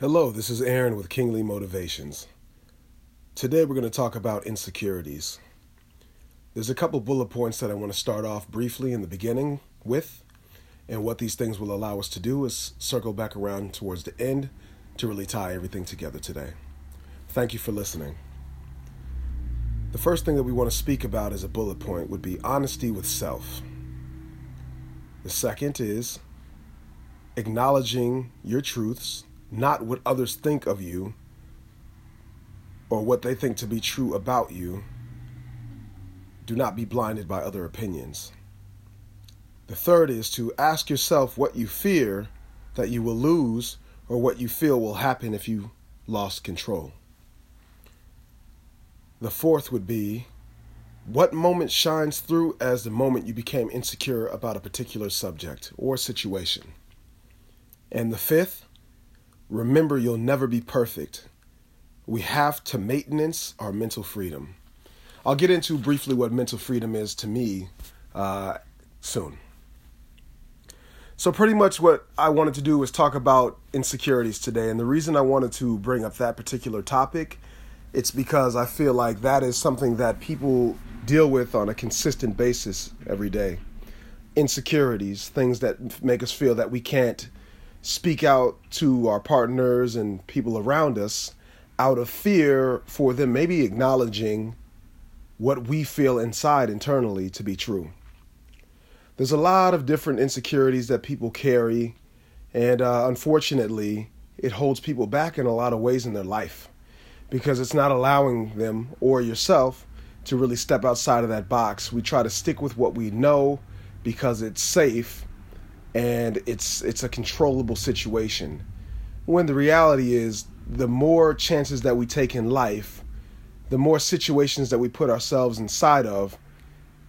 Hello, this is Aaron with Kingly Motivations. Today we're going to talk about insecurities. There's a couple bullet points that I want to start off briefly in the beginning with, and what these things will allow us to do is circle back around towards the end to really tie everything together today. Thank you for listening. The first thing that we want to speak about as a bullet point would be honesty with self. The second is acknowledging your truths, not what others think of you or what they think to be true about you. Do not be blinded by other opinions. The third is to ask yourself what you fear that you will lose or what you feel will happen if you lost control. The fourth would be what moment shines through as the moment you became insecure about a particular subject or situation. And the fifth, remember you'll never be perfect. We have to maintenance our mental freedom. I'll get into briefly what mental freedom is to me uh, soon. So, pretty much what I wanted to do was talk about insecurities today. And the reason I wanted to bring up that particular topic, it's because I feel like that is something that people deal with on a consistent basis every day. Insecurities, things that make us feel that we can't speak out to our partners and people around us out of fear for them maybe acknowledging what we feel inside internally to be true. There's a lot of different insecurities that people carry, and uh, unfortunately, it holds people back in a lot of ways in their life because it's not allowing them or yourself to really step outside of that box. We try to stick with what we know because it's safe and it's it's a controllable situation. When the reality is the more chances that we take in life, the more situations that we put ourselves inside of,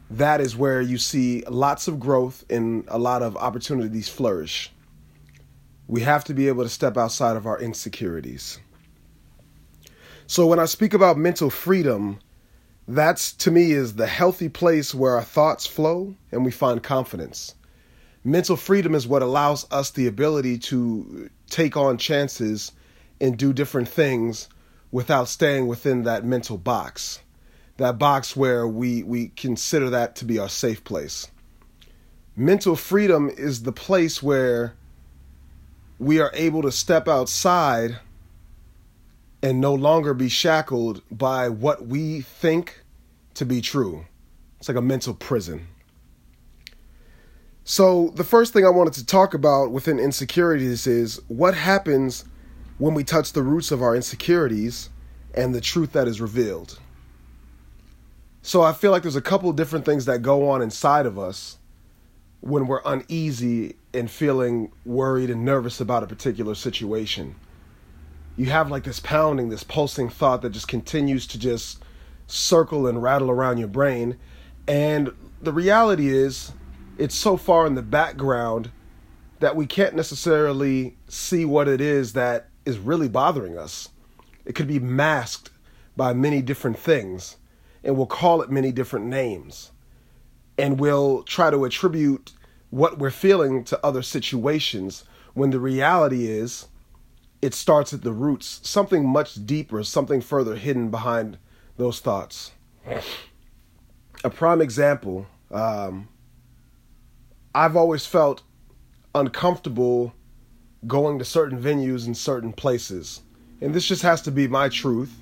that is where you see lots of growth and a lot of opportunities flourish. We have to be able to step outside of our insecurities. So when I speak about mental freedom, that's to me is the healthy place where our thoughts flow and we find confidence. Mental freedom is what allows us the ability to take on chances and do different things without staying within that mental box that box where we, we consider that to be our safe place. Mental freedom is the place where we are able to step outside and no longer be shackled by what we think to be true. It's like a mental prison. So, the first thing I wanted to talk about within insecurities is what happens when we touch the roots of our insecurities and the truth that is revealed. So I feel like there's a couple different things that go on inside of us when we're uneasy and feeling worried and nervous about a particular situation. You have like this pounding, this pulsing thought that just continues to just circle and rattle around your brain. And the reality is, it's so far in the background that we can't necessarily see what it is that is really bothering us. It could be masked by many different things and we'll call it many different names. And we'll try to attribute what we're feeling to other situations when the reality is it starts at the roots, something much deeper, something further hidden behind those thoughts. A prime example um, I've always felt uncomfortable going to certain venues and certain places. And this just has to be my truth.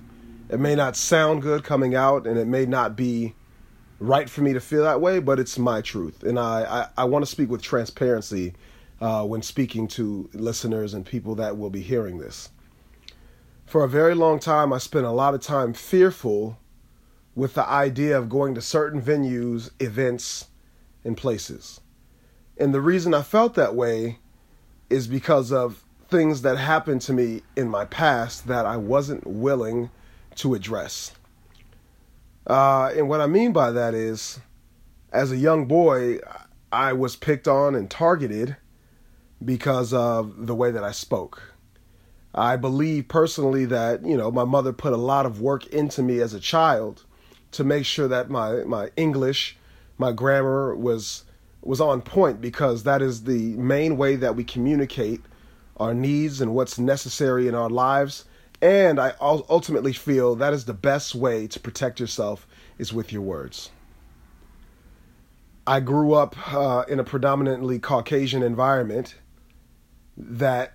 It may not sound good coming out, and it may not be right for me to feel that way, but it's my truth. And I, I, I want to speak with transparency uh, when speaking to listeners and people that will be hearing this. For a very long time, I spent a lot of time fearful with the idea of going to certain venues, events, and places. And the reason I felt that way is because of things that happened to me in my past that I wasn't willing to address. Uh, and what I mean by that is, as a young boy, I was picked on and targeted because of the way that I spoke. I believe personally that, you know, my mother put a lot of work into me as a child to make sure that my, my English, my grammar was was on point because that is the main way that we communicate our needs and what's necessary in our lives. And I ultimately feel that is the best way to protect yourself is with your words. I grew up uh, in a predominantly Caucasian environment that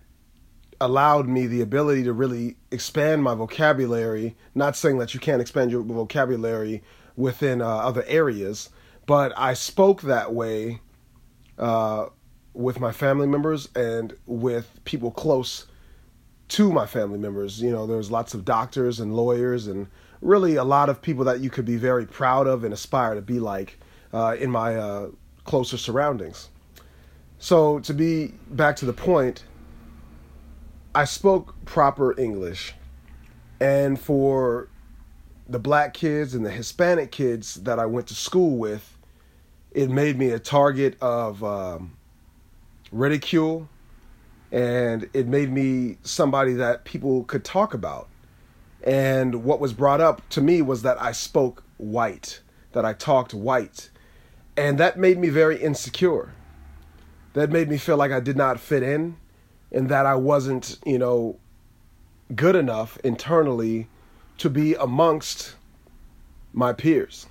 allowed me the ability to really expand my vocabulary. Not saying that you can't expand your vocabulary within uh, other areas, but I spoke that way uh, with my family members and with people close to my family members. You know, there's lots of doctors and lawyers and really a lot of people that you could be very proud of and aspire to be like uh, in my uh, closer surroundings. So, to be back to the point, I spoke proper English. And for the black kids and the Hispanic kids that I went to school with, it made me a target of um, ridicule and it made me somebody that people could talk about. And what was brought up to me was that I spoke white, that I talked white. And that made me very insecure. That made me feel like I did not fit in and that I wasn't, you know, good enough internally to be amongst my peers.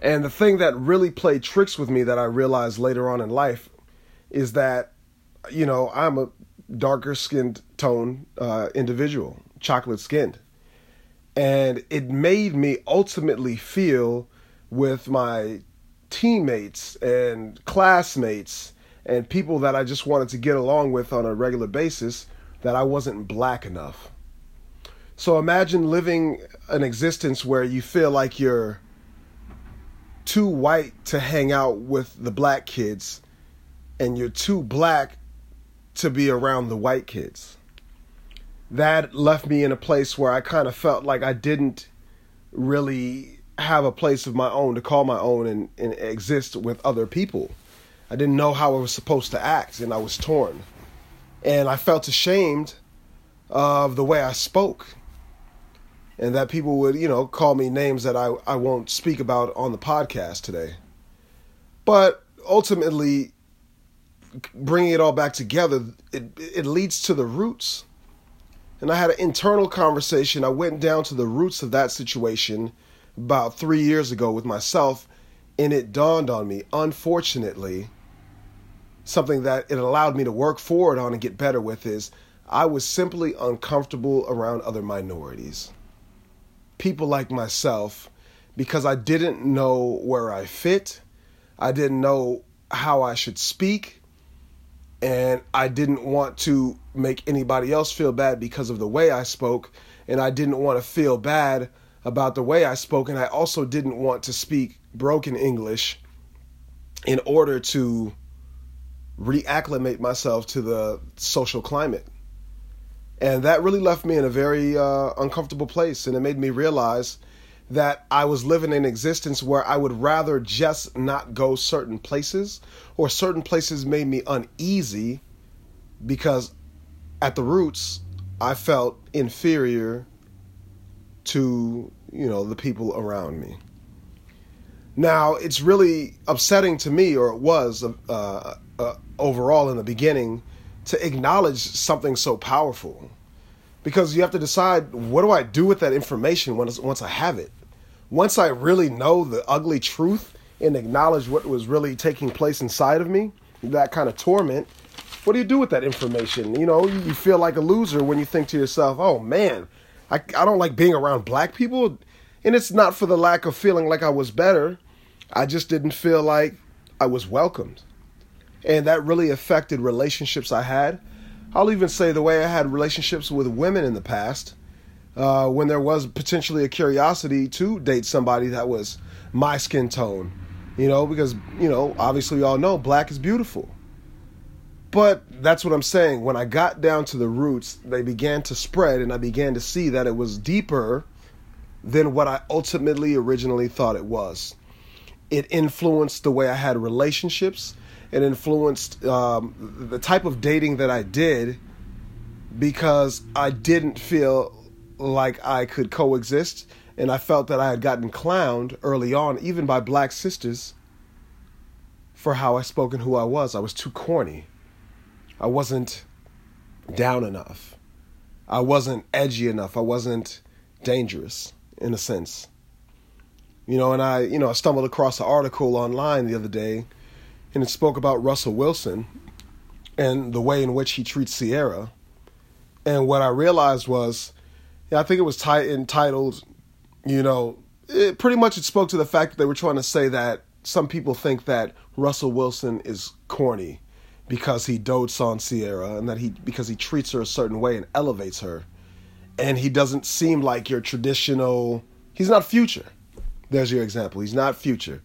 And the thing that really played tricks with me that I realized later on in life is that, you know, I'm a darker skinned tone uh, individual, chocolate skinned. And it made me ultimately feel with my teammates and classmates and people that I just wanted to get along with on a regular basis that I wasn't black enough. So imagine living an existence where you feel like you're too white to hang out with the black kids and you're too black to be around the white kids. That left me in a place where I kind of felt like I didn't really have a place of my own to call my own and, and exist with other people. I didn't know how I was supposed to act, and I was torn. And I felt ashamed of the way I spoke. And that people would, you know, call me names that I, I won't speak about on the podcast today. But ultimately, bringing it all back together, it, it leads to the roots. And I had an internal conversation. I went down to the roots of that situation about three years ago with myself, and it dawned on me, unfortunately, something that it allowed me to work forward on and get better with is I was simply uncomfortable around other minorities. People like myself, because I didn't know where I fit, I didn't know how I should speak, and I didn't want to make anybody else feel bad because of the way I spoke, and I didn't want to feel bad about the way I spoke, and I also didn't want to speak broken English in order to reacclimate myself to the social climate. And that really left me in a very uh, uncomfortable place. And it made me realize that I was living in existence where I would rather just not go certain places, or certain places made me uneasy because at the roots, I felt inferior to, you know, the people around me. Now, it's really upsetting to me, or it was uh, uh, overall in the beginning to acknowledge something so powerful because you have to decide what do I do with that information once once I have it. Once I really know the ugly truth and acknowledge what was really taking place inside of me, that kind of torment, what do you do with that information? You know, you feel like a loser when you think to yourself, "Oh man, I I don't like being around black people." And it's not for the lack of feeling like I was better. I just didn't feel like I was welcomed and that really affected relationships I had. I'll even say the way I had relationships with women in the past, uh, when there was potentially a curiosity to date somebody that was my skin tone, you know, because, you know, obviously we all know black is beautiful. But that's what I'm saying. When I got down to the roots, they began to spread, and I began to see that it was deeper than what I ultimately originally thought it was. It influenced the way I had relationships it influenced um, the type of dating that I did because I didn't feel like I could coexist, and I felt that I had gotten clowned early on, even by black sisters, for how I spoke and who I was. I was too corny. I wasn't down enough. I wasn't edgy enough. I wasn't dangerous in a sense. You know, and I, you know, I stumbled across an article online the other day and it spoke about Russell Wilson and the way in which he treats Ciara. And what I realized was, yeah, I think it was t- entitled, you know, it pretty much it spoke to the fact that they were trying to say that some people think that Russell Wilson is corny because he dotes on Ciara and that he because he treats her a certain way and elevates her. And he doesn't seem like your traditional he's not Future. There's your example. He's not Future.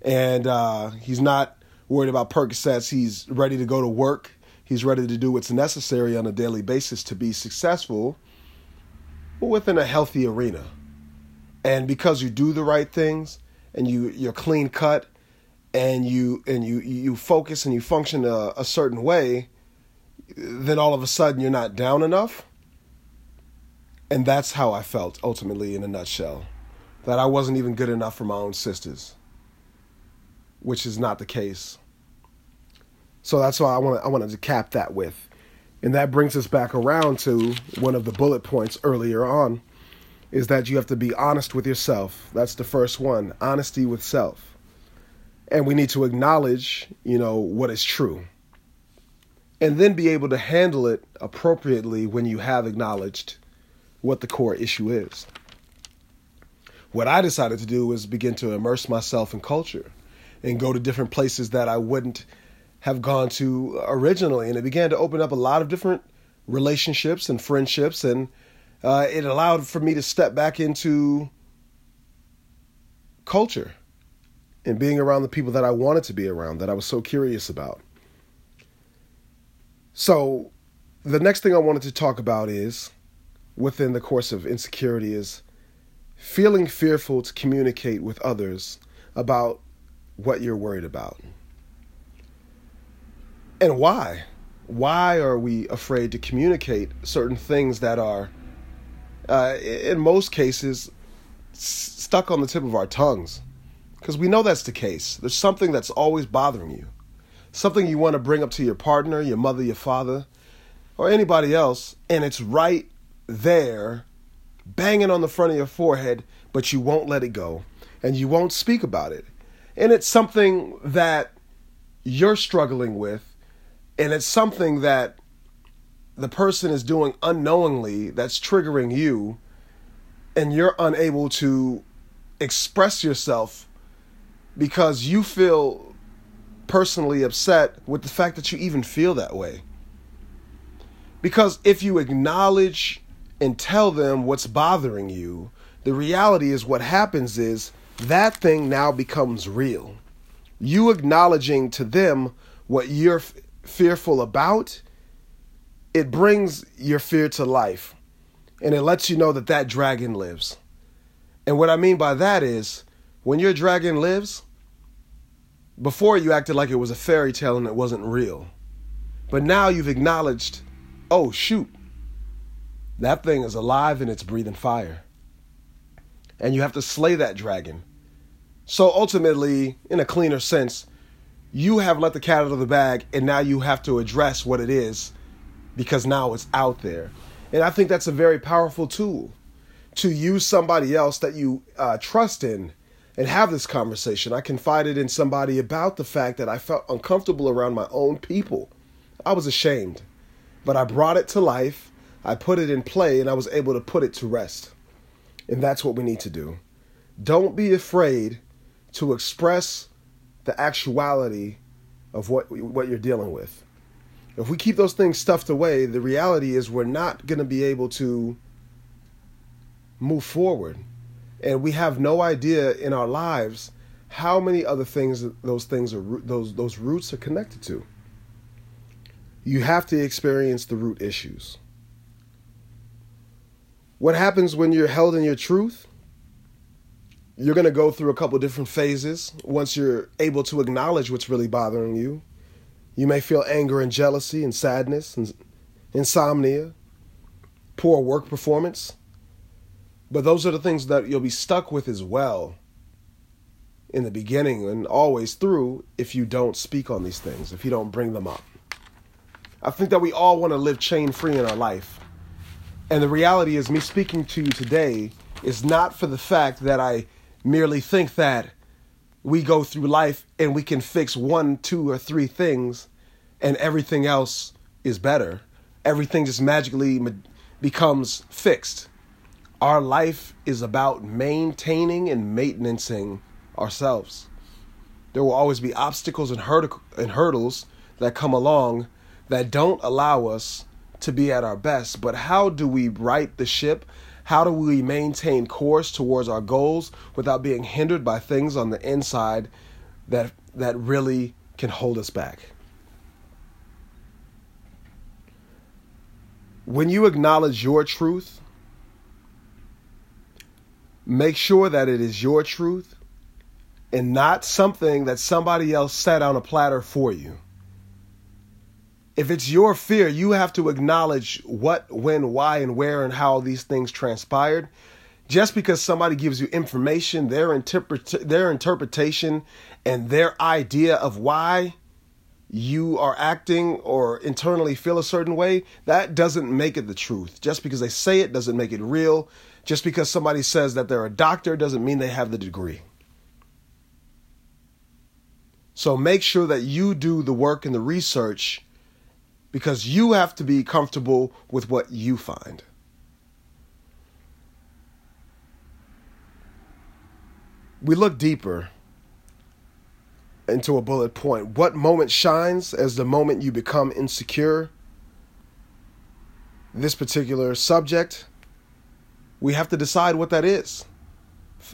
And uh, he's not worried about Percocets. He's ready to go to work. He's ready to do what's necessary on a daily basis to be successful but within a healthy arena. And because you do the right things and you you're clean cut and you and you you focus and you function a, a certain way, then all of a sudden you're not down enough. And that's how I felt ultimately in a nutshell. That I wasn't even good enough for my own sisters. Which is not the case. So that's why I want I wanted to cap that with. And that brings us back around to one of the bullet points earlier on is that you have to be honest with yourself. That's the first one, honesty with self. And we need to acknowledge, you know, what is true. And then be able to handle it appropriately when you have acknowledged what the core issue is. What I decided to do was begin to immerse myself in culture and go to different places that I wouldn't have gone to originally. And it began to open up a lot of different relationships and friendships. And uh, it allowed for me to step back into culture and being around the people that I wanted to be around, that I was so curious about. So, the next thing I wanted to talk about is within the course of insecurity is feeling fearful to communicate with others about what you're worried about. And why? Why are we afraid to communicate certain things that are, uh, in most cases, s- stuck on the tip of our tongues? Because we know that's the case. There's something that's always bothering you, something you want to bring up to your partner, your mother, your father, or anybody else, and it's right there, banging on the front of your forehead, but you won't let it go and you won't speak about it. And it's something that you're struggling with and it's something that the person is doing unknowingly that's triggering you and you're unable to express yourself because you feel personally upset with the fact that you even feel that way. Because if you acknowledge and tell them what's bothering you, the reality is what happens is that thing now becomes real. You acknowledging to them what you're fearful about, it brings your fear to life and it lets you know that that dragon lives. And what I mean by that is when your dragon lives, before you acted like it was a fairy tale and it wasn't real. But now you've acknowledged, oh, shoot, that thing is alive and it's breathing fire. And you have to slay that dragon. So ultimately, in a cleaner sense, you have let the cat out of the bag and now you have to address what it is because now it's out there. And I think that's a very powerful tool to use somebody else that you uh, trust in and have this conversation. I confided in somebody about the fact that I felt uncomfortable around my own people. I was ashamed, but I brought it to life. I put it in play and I was able to put it to rest. And that's what we need to do. Don't be afraid to express the actuality of what what you're dealing with. If we keep those things stuffed away, the reality is we're not going to be able to move forward. And we have no idea in our lives how many other things those things are those those roots are connected to. You have to experience the root issues. What happens when you're held in your truth? You're going to go through a couple different phases once you're able to acknowledge what's really bothering you. You may feel anger and jealousy and sadness and insomnia, poor work performance. But those are the things that you'll be stuck with as well in the beginning and always through if you don't speak on these things, if you don't bring them up. I think that we all want to live chain free in our life. And the reality is, me speaking to you today is not for the fact that I merely think that we go through life and we can fix one, two, or three things and everything else is better. Everything just magically becomes fixed. Our life is about maintaining and maintenancing ourselves. There will always be obstacles and, hurdles that come along that don't allow us to be at our best. But how do we right the ship? How do we maintain course towards our goals without being hindered by things on the inside that that really can hold us back? When you acknowledge your truth, make sure that it is your truth and not something that somebody else set on a platter for you. If it's your fear, you have to acknowledge what, when, why, and where, and how these things transpired. Just because somebody gives you information, their interpret their interpretation, and their idea of why you are acting or internally feel a certain way, that doesn't make it the truth. Just because they say it doesn't make it real. Just because somebody says that they're a doctor doesn't mean they have the degree. So make sure that you do the work and the research because you have to be comfortable with what you find. We look deeper into a bullet point. What moment shines as the moment you become insecure? This particular subject, we have to decide what that is.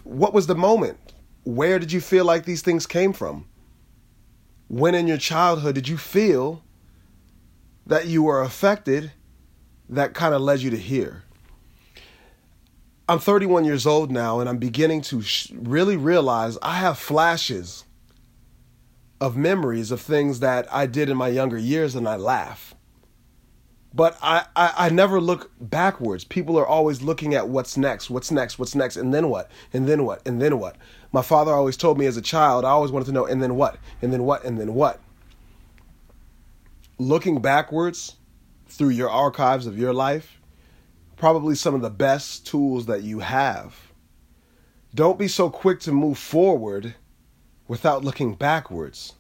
What was the moment? Where did you feel like these things came from? when in your childhood did you feel that you were affected that kind of led you to here? I'm 31 years old now, and I'm beginning to sh- really realize I have flashes of memories of things that I did in my younger years, and I laugh. But I, I, I never look backwards. People are always looking at what's next, what's next, what's next, and then what, and then what, and then what. My father always told me as a child, I always wanted to know, and then what, and then what, and then what. Looking backwards through your archives of your life, probably some of the best tools that you have. Don't be so quick to move forward without looking backwards.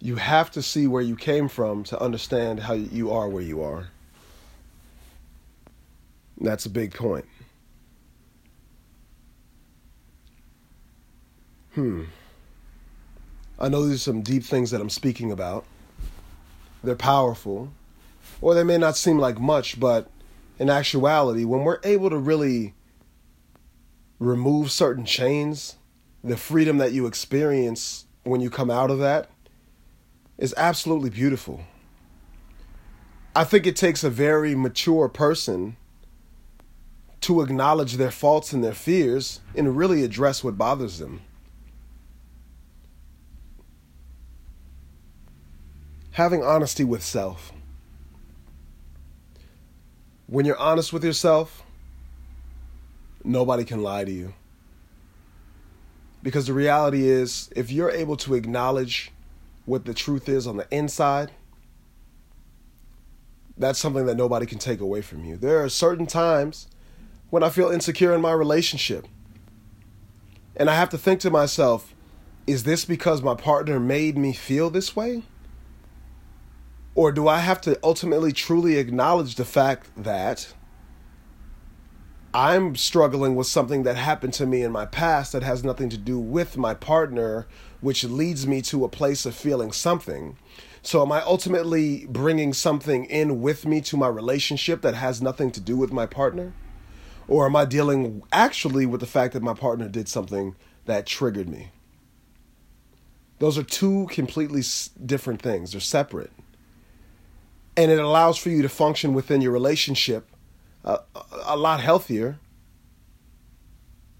You have to see where you came from to understand how you are where you are. That's a big point. Hmm. I know these are some deep things that I'm speaking about. They're powerful, or they may not seem like much, but in actuality, when we're able to really remove certain chains, the freedom that you experience when you come out of that is absolutely beautiful. I think it takes a very mature person to acknowledge their faults and their fears and really address what bothers them. Having honesty with self. When you're honest with yourself, nobody can lie to you. Because the reality is, if you're able to acknowledge what the truth is on the inside, that's something that nobody can take away from you. There are certain times when I feel insecure in my relationship. And I have to think to myself, is this because my partner made me feel this way? Or do I have to ultimately truly acknowledge the fact that I'm struggling with something that happened to me in my past that has nothing to do with my partner, which leads me to a place of feeling something? So, am I ultimately bringing something in with me to my relationship that has nothing to do with my partner? Or am I dealing actually with the fact that my partner did something that triggered me? Those are two completely different things, they're separate and it allows for you to function within your relationship uh, a lot healthier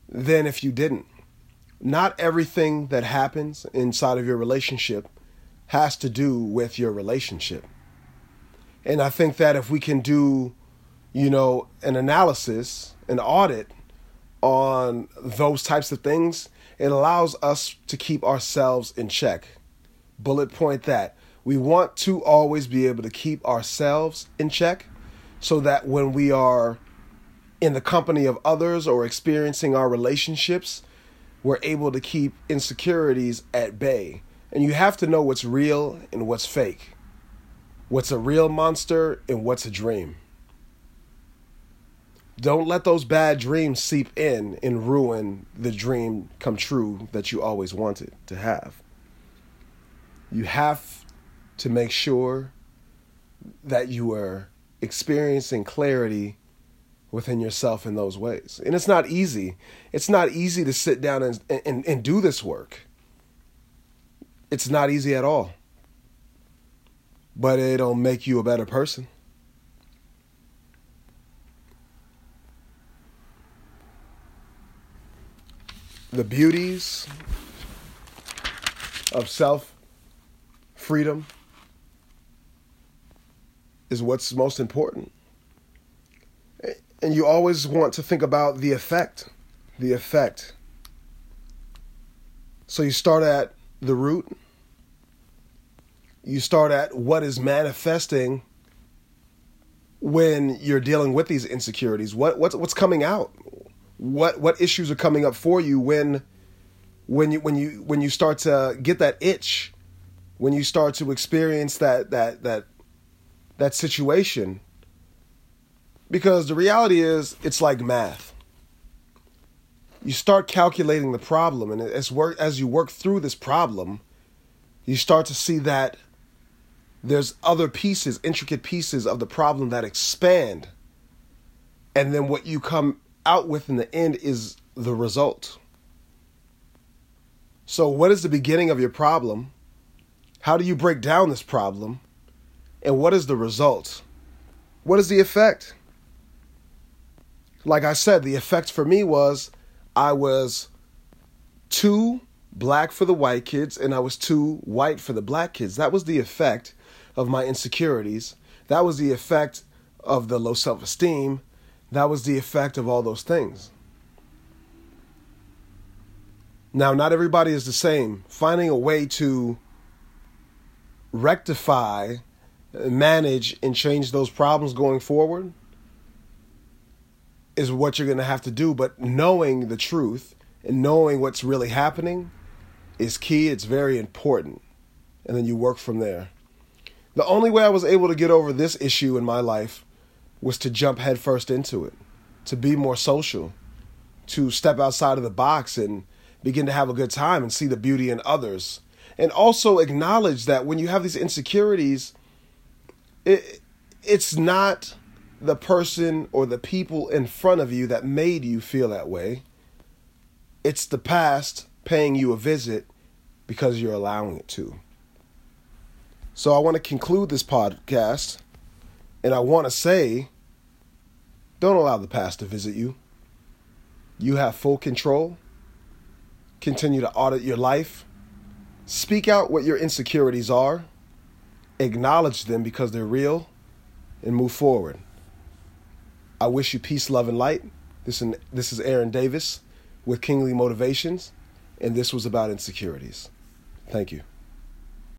than if you didn't. Not everything that happens inside of your relationship has to do with your relationship. And I think that if we can do, you know, an analysis, an audit on those types of things, it allows us to keep ourselves in check. Bullet point that We want to always be able to keep ourselves in check so that when we are in the company of others or experiencing our relationships, we're able to keep insecurities at bay. And you have to know what's real and what's fake, what's a real monster and what's a dream. Don't let those bad dreams seep in and ruin the dream come true that you always wanted to have. You have to make sure that you are experiencing clarity within yourself in those ways. And it's not easy. It's not easy to sit down and, and, and do this work. It's not easy at all. But it'll make you a better person. The beauties of self freedom is what's most important and you always want to think about the effect. The effect. So you start at the root. You start at what is manifesting when you're dealing with these insecurities. What what's what's coming out? What what issues are coming up for you when when you when you when you start to get that itch, when you start to experience that that that that situation because the reality is, it's like math. You start calculating the problem, and as work as you work through this problem, you start to see that there's other pieces, intricate pieces of the problem that expand. And then what you come out with in the end is the result. So, what is the beginning of your problem? How do you break down this problem? And what is the result? What is the effect? like I said, the effect for me was I was too black for the white kids and I was too white for the black kids. That was the effect of my insecurities. That was the effect of the low self esteem. That was the effect of all those things. Now, not everybody is the same. Finding a way to rectify, manage, and change those problems going forward is what you're going to have to do. But knowing the truth and knowing what's really happening is key. It's very important. And then you work from there. The only way I was able to get over this issue in my life was to jump headfirst into it, to be more social, to step outside of the box and begin to have a good time and see the beauty in others. And also acknowledge that when you have these insecurities, it, it's not the person or the people in front of you that made you feel that way. It's the past paying you a visit because you're allowing it to. So I want to conclude this podcast and I want to say don't allow the past to visit you. You have full control. Continue to audit your life. Speak out what your insecurities are. Acknowledge them because they're real and move forward. I wish you peace, love, and light. This, is, Aaron Davis with Kingly Motivations, and this was about insecurities. Thank you.